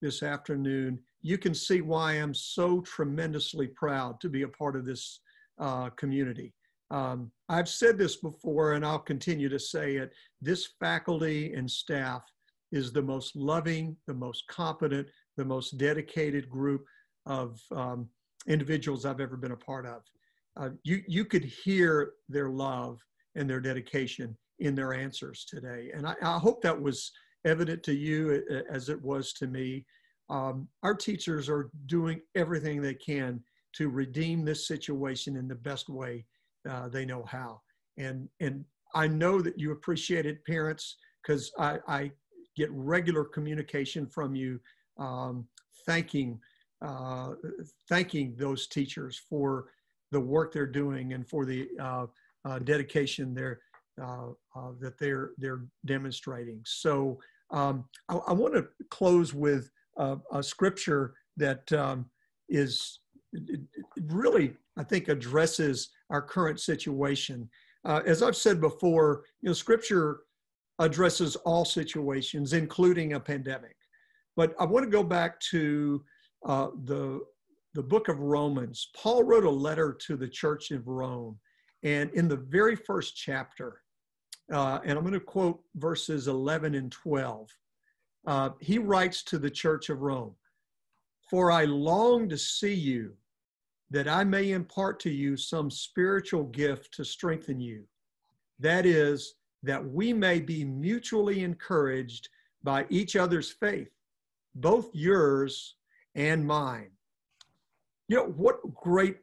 this afternoon, you can see why I'm so tremendously proud to be a part of this uh, community. Um, I've said this before and I'll continue to say it. This faculty and staff is the most loving, the most competent, the most dedicated group of um, individuals I've ever been a part of. Uh, you, you could hear their love and their dedication in their answers today. And I, I hope that was evident to you as it was to me. Um, our teachers are doing everything they can to redeem this situation in the best way uh, they know how. And, and I know that you appreciate it, parents, because I, I, get regular communication from you um, thanking, uh, thanking those teachers for the work they're doing and for the uh, uh dedication they're, uh, uh, that they're they're demonstrating. So um, I, I want to close with a, scripture that um, is really I think addresses our current situation. Uh, as I've said before, you know, Scripture addresses all situations, including a pandemic. But I want to go back to uh, the the book of Romans. Paul wrote a letter to the church of Rome, and in the very first chapter, uh, and I'm going to quote verses 11 and 12. Uh, he writes to the church of Rome, For I long to see you, that I may impart to you some spiritual gift to strengthen you. That is, that we may be mutually encouraged by each other's faith, both yours and mine. You know, what great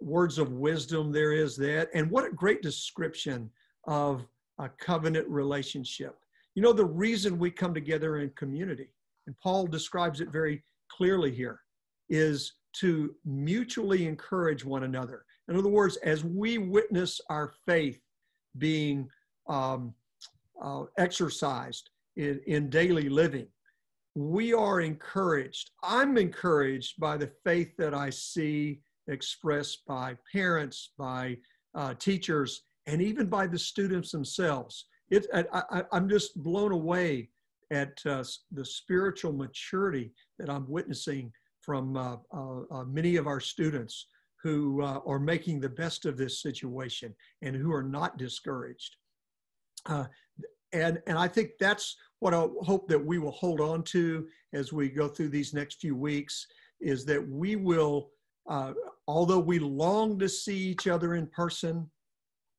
words of wisdom there is that, and what a great description of a covenant relationship. You know, the reason we come together in community, and Paul describes it very clearly here, is to mutually encourage one another. In other words, as we witness our faith being um, uh, exercised in, in daily living, we are encouraged. I'm encouraged by the faith that I see expressed by parents, by uh, teachers, and even by the students themselves. It, I, am just blown away at uh, the spiritual maturity that I'm witnessing from uh, uh, uh many of our students who uh, are making the best of this situation and who are not discouraged. And, and I think that's what I hope that we will hold on to as we go through these next few weeks is that we will, although we long to see each other in person,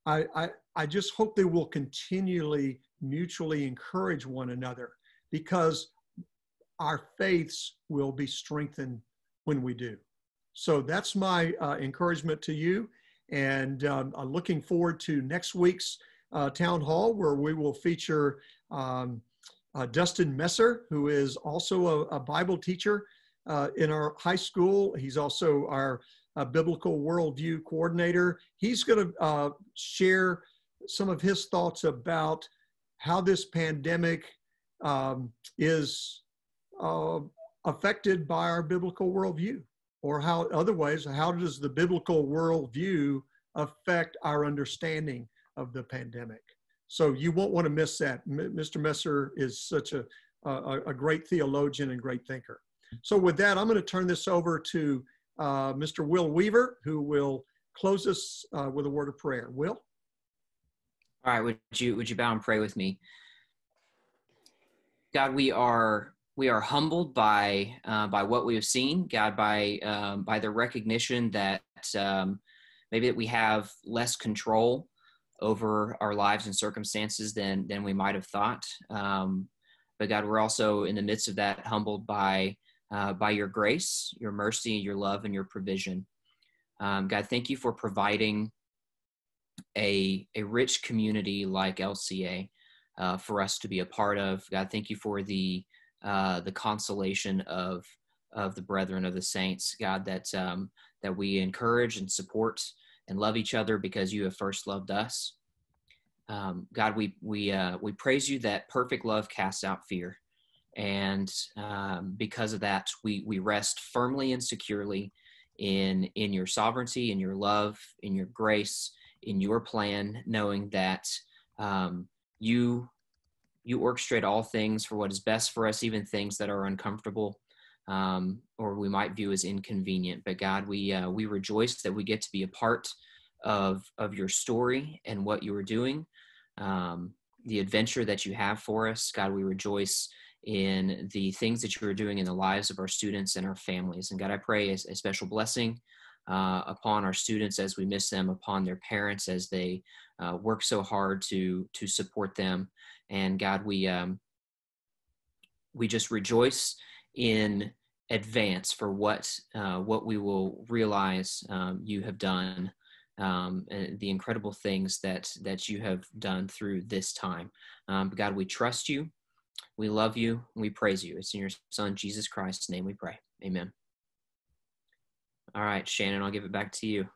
I, I, I just hope they will continually mutually encourage one another because our faiths will be strengthened when we do. So that's my uh, encouragement to you. And um, I'm looking forward to next week's uh, town hall where we will feature um, uh, Dustin Messer, who is also a, a Bible teacher uh, in our high school. He's also our a biblical worldview coordinator. He's going to uh, share some of his thoughts about how this pandemic um, is uh, affected by our biblical worldview, or how otherwise, how does the biblical worldview affect our understanding of the pandemic? So you won't want to miss that. Mr. Messer is such a, a, a great theologian and great thinker. So with that, I'm going to turn this over to uh, Mr. Will Weaver, who will close us uh, with a word of prayer. Will? All right, would you would you bow and pray with me? God, we are we are humbled by uh, by what we have seen. God, by um, by the recognition that um, maybe that we have less control over our lives and circumstances than than we might have thought. Um, but God, we're also in the midst of that humbled by uh, by your grace, your mercy, your love, and your provision. Um, God, thank you for providing a, a rich community like LCA uh, for us to be a part of. God, thank you for the uh, the consolation of of the brethren of the saints. God, that um, that we encourage and support and love each other because you have first loved us. Um, God, we we uh, we praise you that perfect love casts out fear, and um, because of that, we we rest firmly and securely in in your sovereignty, in your love, in your grace, in your plan, knowing that um, you you orchestrate all things for what is best for us, even things that are uncomfortable um, or we might view as inconvenient. But God, we uh, we rejoice that we get to be a part of of your story and what you are doing, um, the adventure that you have for us. God, we rejoice in the things that you are doing in the lives of our students and our families. And God, I pray a, a special blessing uh, upon our students as we miss them, upon their parents as they uh, work so hard to to support them. And God, we um, we just rejoice in advance for what uh, what we will realize um, you have done. Um, and the incredible things that that you have done through this time, um, God, we trust you, we love you, we praise you. It's in your Son Jesus Christ's name we pray. Amen. All right, Shannon, I'll give it back to you.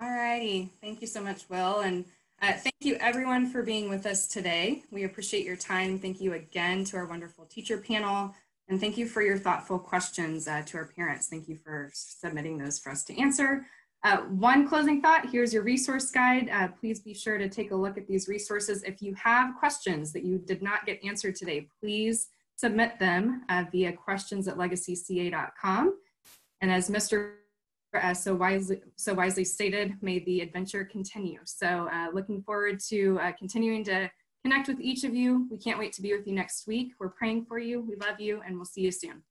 All righty. Thank you so much, Will. And uh, thank you everyone for being with us today. We appreciate your time. Thank you again to our wonderful teacher panel. And thank you for your thoughtful questions uh, to our parents. Thank you for submitting those for us to answer. Uh, one closing thought, here's your resource guide. Uh, please be sure to take a look at these resources. If you have questions that you did not get answered today, please submit them uh, via questions at legacyca.com. And as Mr as so wisely, so wisely stated, may the adventure continue. So uh, looking forward to uh, continuing to connect with each of you. We can't wait to be with you next week. We're praying for you. We love you and we'll see you soon.